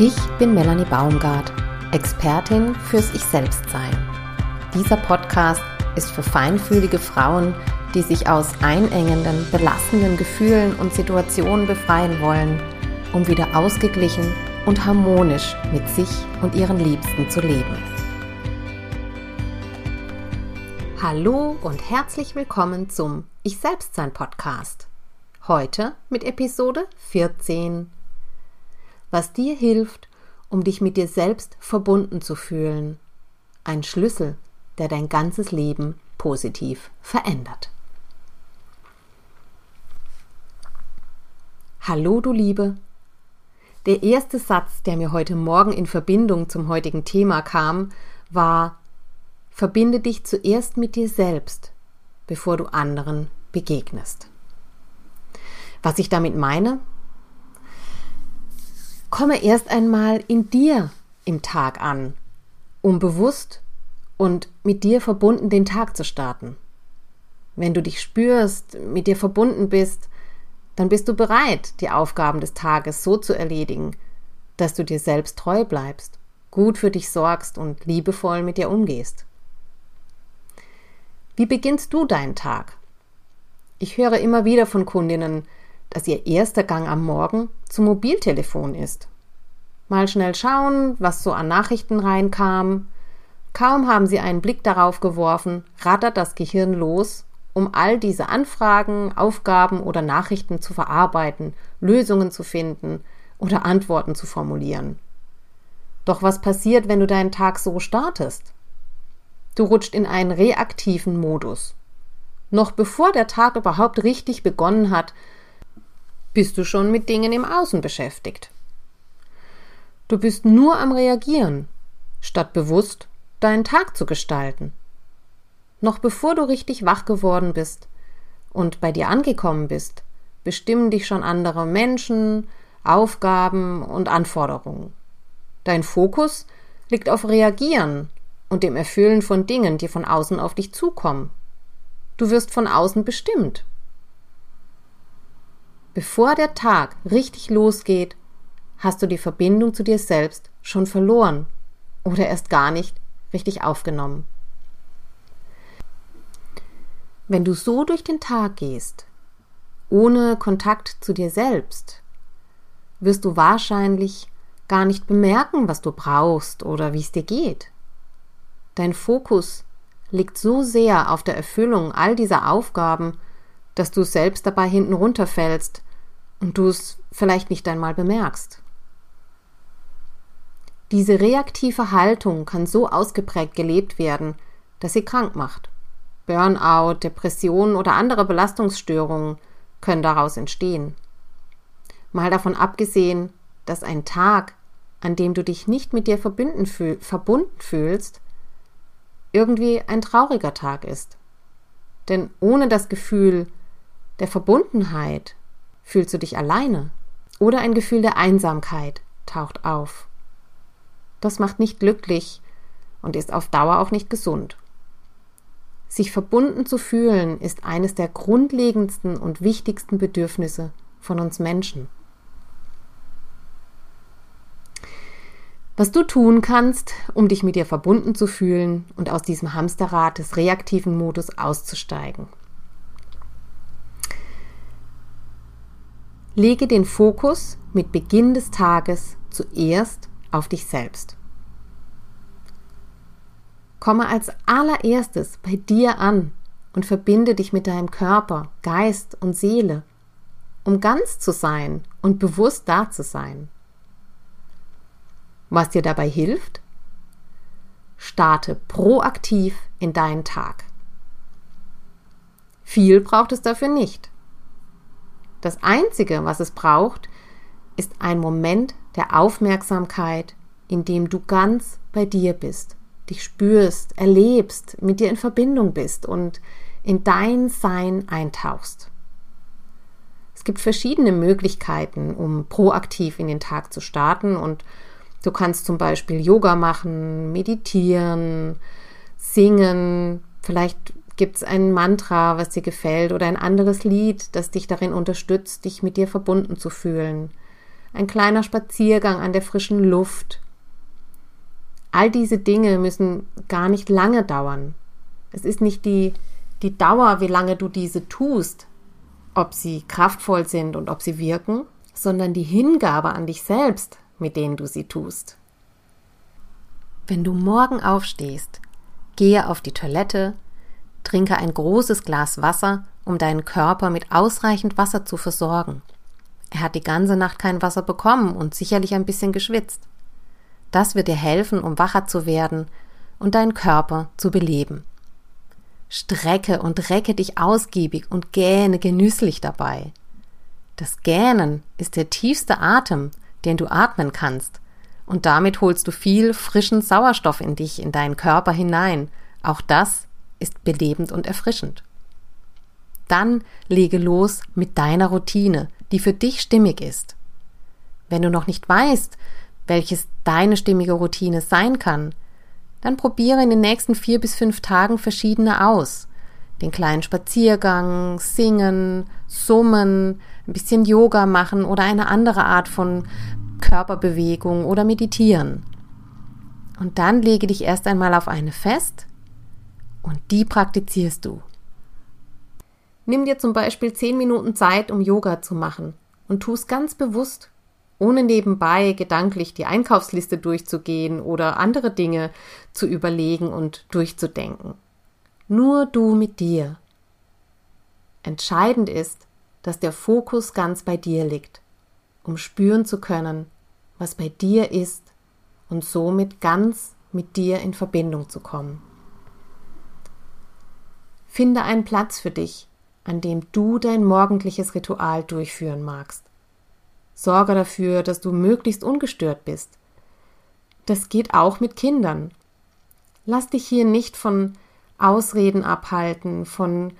Ich bin Melanie Baumgart, Expertin fürs Ich-Selbst-Sein. Dieser Podcast ist für feinfühlige Frauen, die sich aus einengenden, belastenden Gefühlen und Situationen befreien wollen, um wieder ausgeglichen und harmonisch mit sich und ihren Liebsten zu leben. Hallo und herzlich willkommen zum Ich-Selbst-Sein Podcast. Heute mit Episode 14 was dir hilft, um dich mit dir selbst verbunden zu fühlen. Ein Schlüssel, der dein ganzes Leben positiv verändert. Hallo du Liebe. Der erste Satz, der mir heute Morgen in Verbindung zum heutigen Thema kam, war Verbinde dich zuerst mit dir selbst, bevor du anderen begegnest. Was ich damit meine, Komme erst einmal in dir im Tag an, um bewusst und mit dir verbunden den Tag zu starten. Wenn du dich spürst, mit dir verbunden bist, dann bist du bereit, die Aufgaben des Tages so zu erledigen, dass du dir selbst treu bleibst, gut für dich sorgst und liebevoll mit dir umgehst. Wie beginnst du deinen Tag? Ich höre immer wieder von Kundinnen, dass ihr erster Gang am Morgen zum Mobiltelefon ist. Mal schnell schauen, was so an Nachrichten reinkam. Kaum haben sie einen Blick darauf geworfen, rattert das Gehirn los, um all diese Anfragen, Aufgaben oder Nachrichten zu verarbeiten, Lösungen zu finden oder Antworten zu formulieren. Doch was passiert, wenn du deinen Tag so startest? Du rutscht in einen reaktiven Modus. Noch bevor der Tag überhaupt richtig begonnen hat, bist du schon mit Dingen im Außen beschäftigt. Du bist nur am Reagieren, statt bewusst deinen Tag zu gestalten. Noch bevor du richtig wach geworden bist und bei dir angekommen bist, bestimmen dich schon andere Menschen, Aufgaben und Anforderungen. Dein Fokus liegt auf Reagieren und dem Erfüllen von Dingen, die von außen auf dich zukommen. Du wirst von außen bestimmt Bevor der Tag richtig losgeht, hast du die Verbindung zu dir selbst schon verloren oder erst gar nicht richtig aufgenommen. Wenn du so durch den Tag gehst, ohne Kontakt zu dir selbst, wirst du wahrscheinlich gar nicht bemerken, was du brauchst oder wie es dir geht. Dein Fokus liegt so sehr auf der Erfüllung all dieser Aufgaben, dass du selbst dabei hinten runterfällst und du es vielleicht nicht einmal bemerkst. Diese reaktive Haltung kann so ausgeprägt gelebt werden, dass sie krank macht. Burnout, Depressionen oder andere Belastungsstörungen können daraus entstehen. Mal davon abgesehen, dass ein Tag, an dem du dich nicht mit dir verbunden, fühl verbunden fühlst, irgendwie ein trauriger Tag ist. Denn ohne das Gefühl der Verbundenheit Fühlst du dich alleine? Oder ein Gefühl der Einsamkeit taucht auf. Das macht nicht glücklich und ist auf Dauer auch nicht gesund. Sich verbunden zu fühlen ist eines der grundlegendsten und wichtigsten Bedürfnisse von uns Menschen. Was du tun kannst, um dich mit dir verbunden zu fühlen und aus diesem Hamsterrad des reaktiven Modus auszusteigen. Lege den Fokus mit Beginn des Tages zuerst auf dich selbst. Komme als allererstes bei dir an und verbinde dich mit deinem Körper, Geist und Seele, um ganz zu sein und bewusst da zu sein. Was dir dabei hilft? Starte proaktiv in deinen Tag. Viel braucht es dafür nicht. Das Einzige, was es braucht, ist ein Moment der Aufmerksamkeit, in dem du ganz bei dir bist, dich spürst, erlebst, mit dir in Verbindung bist und in dein Sein eintauchst. Es gibt verschiedene Möglichkeiten, um proaktiv in den Tag zu starten und du kannst zum Beispiel Yoga machen, meditieren, singen, vielleicht Gibt es ein Mantra, was dir gefällt oder ein anderes Lied, das dich darin unterstützt, dich mit dir verbunden zu fühlen? ein kleiner Spaziergang an der frischen Luft. All diese Dinge müssen gar nicht lange dauern. Es ist nicht die, die Dauer, wie lange du diese tust, ob sie kraftvoll sind und ob sie wirken, sondern die Hingabe an dich selbst, mit denen du sie tust. Wenn du morgen aufstehst, gehe auf die Toilette, trinke ein großes Glas Wasser, um deinen Körper mit ausreichend Wasser zu versorgen. Er hat die ganze Nacht kein Wasser bekommen und sicherlich ein bisschen geschwitzt. Das wird dir helfen, um wacher zu werden und deinen Körper zu beleben. Strecke und recke dich ausgiebig und gähne genüsslich dabei. Das Gähnen ist der tiefste Atem, den du atmen kannst, und damit holst du viel frischen Sauerstoff in dich, in deinen Körper hinein. Auch das ist belebend und erfrischend. Dann lege los mit deiner Routine, die für dich stimmig ist. Wenn du noch nicht weißt, welches deine stimmige Routine sein kann, dann probiere in den nächsten vier bis fünf Tagen verschiedene aus. Den kleinen Spaziergang, singen, summen, ein bisschen Yoga machen oder eine andere Art von Körperbewegung oder meditieren. Und dann lege dich erst einmal auf eine fest und die praktizierst du. Nimm dir zum Beispiel zehn Minuten Zeit, um Yoga zu machen und tu es ganz bewusst ohne nebenbei gedanklich die Einkaufsliste durchzugehen oder andere Dinge zu überlegen und durchzudenken. Nur du mit dir. Entscheidend ist, dass der Fokus ganz bei dir liegt, um spüren zu können, was bei dir ist und somit ganz mit dir in Verbindung zu kommen. Finde einen Platz für dich, an dem du dein morgendliches Ritual durchführen magst. Sorge dafür, dass du möglichst ungestört bist. Das geht auch mit Kindern. Lass dich hier nicht von Ausreden abhalten, von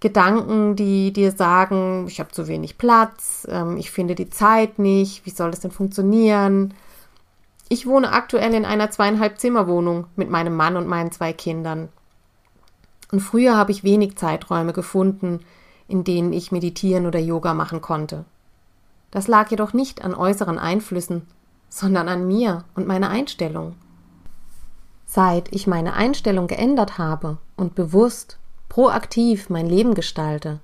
Gedanken, die dir sagen, ich habe zu wenig Platz, ähm, ich finde die Zeit nicht, wie soll das denn funktionieren? Ich wohne aktuell in einer zweieinhalb Zimmerwohnung mit meinem Mann und meinen zwei Kindern. Und früher habe ich wenig Zeiträume gefunden, in denen ich meditieren oder Yoga machen konnte. Das lag jedoch nicht an äußeren Einflüssen, sondern an mir und meiner Einstellung. Seit ich meine Einstellung geändert habe und bewusst, proaktiv mein Leben gestalte,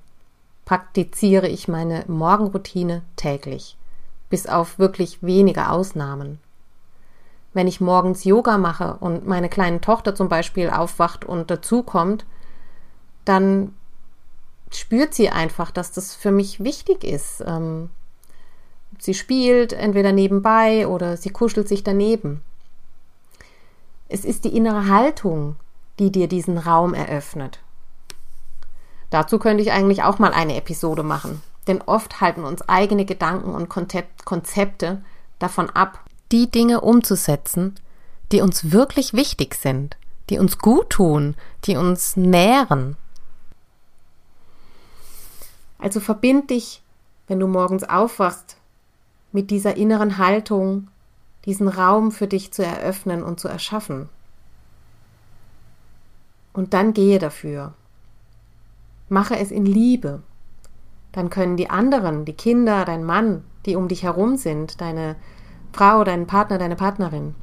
praktiziere ich meine Morgenroutine täglich, bis auf wirklich wenige Ausnahmen. Wenn ich morgens Yoga mache und meine kleine Tochter zum Beispiel aufwacht und dazukommt, dann spürt sie einfach, dass das für mich wichtig ist, ähm, Sie spielt entweder nebenbei oder sie kuschelt sich daneben. Es ist die innere Haltung, die dir diesen Raum eröffnet. Dazu könnte ich eigentlich auch mal eine Episode machen, denn oft halten uns eigene Gedanken und Konzepte davon ab, die Dinge umzusetzen, die uns wirklich wichtig sind, die uns gut tun, die uns nähren. Also verbind dich, wenn du morgens aufwachst, mit dieser inneren Haltung diesen Raum für dich zu eröffnen und zu erschaffen. Und dann gehe dafür. Mache es in Liebe. Dann können die anderen, die Kinder, dein Mann, die um dich herum sind, deine Frau, dein Partner, deine Partnerin,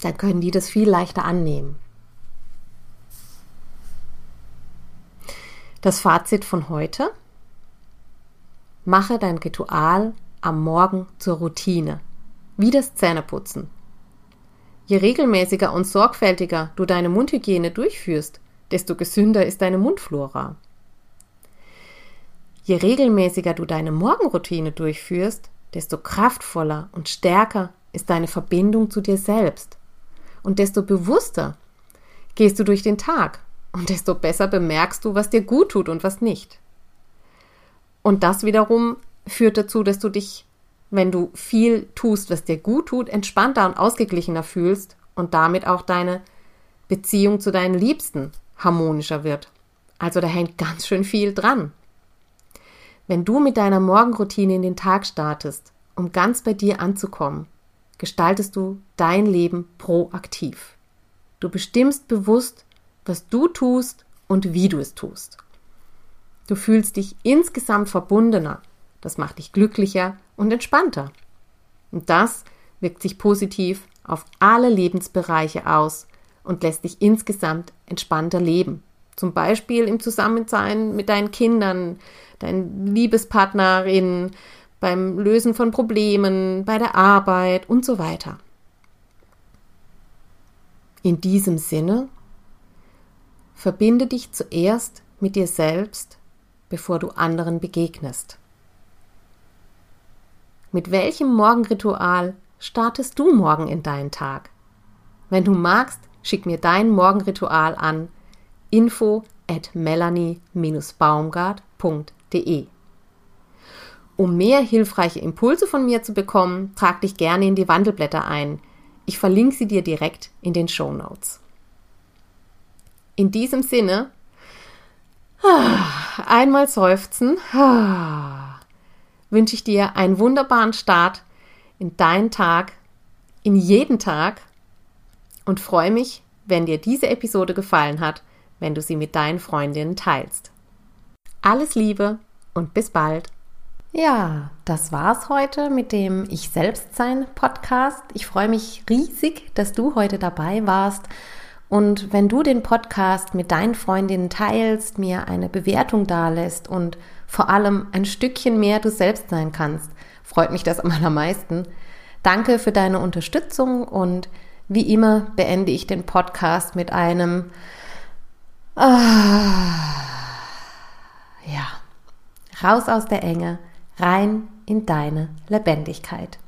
dann können die das viel leichter annehmen. Das Fazit von heute. Mache dein Ritual am Morgen zur Routine, wie das Zähneputzen. Je regelmäßiger und sorgfältiger du deine Mundhygiene durchführst, desto gesünder ist deine Mundflora. Je regelmäßiger du deine Morgenroutine durchführst, desto kraftvoller und stärker ist deine Verbindung zu dir selbst. Und desto bewusster gehst du durch den Tag und desto besser bemerkst du, was dir gut tut und was nicht. Und das wiederum führt dazu, dass du dich, wenn du viel tust, was dir gut tut, entspannter und ausgeglichener fühlst und damit auch deine Beziehung zu deinen Liebsten harmonischer wird. Also da hängt ganz schön viel dran. Wenn du mit deiner Morgenroutine in den Tag startest, um ganz bei dir anzukommen, gestaltest du dein Leben proaktiv. Du bestimmst bewusst, was du tust und wie du es tust. Du fühlst dich insgesamt verbundener das macht dich glücklicher und entspannter. Und das wirkt sich positiv auf alle Lebensbereiche aus und lässt dich insgesamt entspannter leben. Zum Beispiel im Zusammensein mit deinen Kindern, deinen Liebespartnerinnen, beim Lösen von Problemen, bei der Arbeit und so weiter. In diesem Sinne, verbinde dich zuerst mit dir selbst, bevor du anderen begegnest. Mit welchem Morgenritual startest du morgen in deinen Tag? Wenn du magst, schick mir dein Morgenritual an info at melanie-baumgart.de. Um mehr hilfreiche Impulse von mir zu bekommen, trag dich gerne in die Wandelblätter ein. Ich verlinke sie dir direkt in den Show Notes. In diesem Sinne, einmal seufzen, wünsche ich dir einen wunderbaren Start in deinen Tag, in jeden Tag und freue mich, wenn dir diese Episode gefallen hat, wenn du sie mit deinen Freundinnen teilst. Alles Liebe und bis bald. Ja, das war's heute mit dem Ich Selbstsein Podcast. Ich freue mich riesig, dass du heute dabei warst. Und wenn du den Podcast mit deinen Freundinnen teilst, mir eine Bewertung dalässt und vor allem ein Stückchen mehr du selbst sein kannst, freut mich das am allermeisten. Danke für deine Unterstützung und wie immer beende ich den Podcast mit einem ah, ja, raus aus der Enge, rein in deine Lebendigkeit.